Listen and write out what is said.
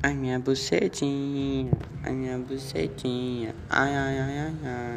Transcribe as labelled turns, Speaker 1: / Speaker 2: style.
Speaker 1: Ai minha bucetinha, ai minha bucetinha, ai ai ai ai ai.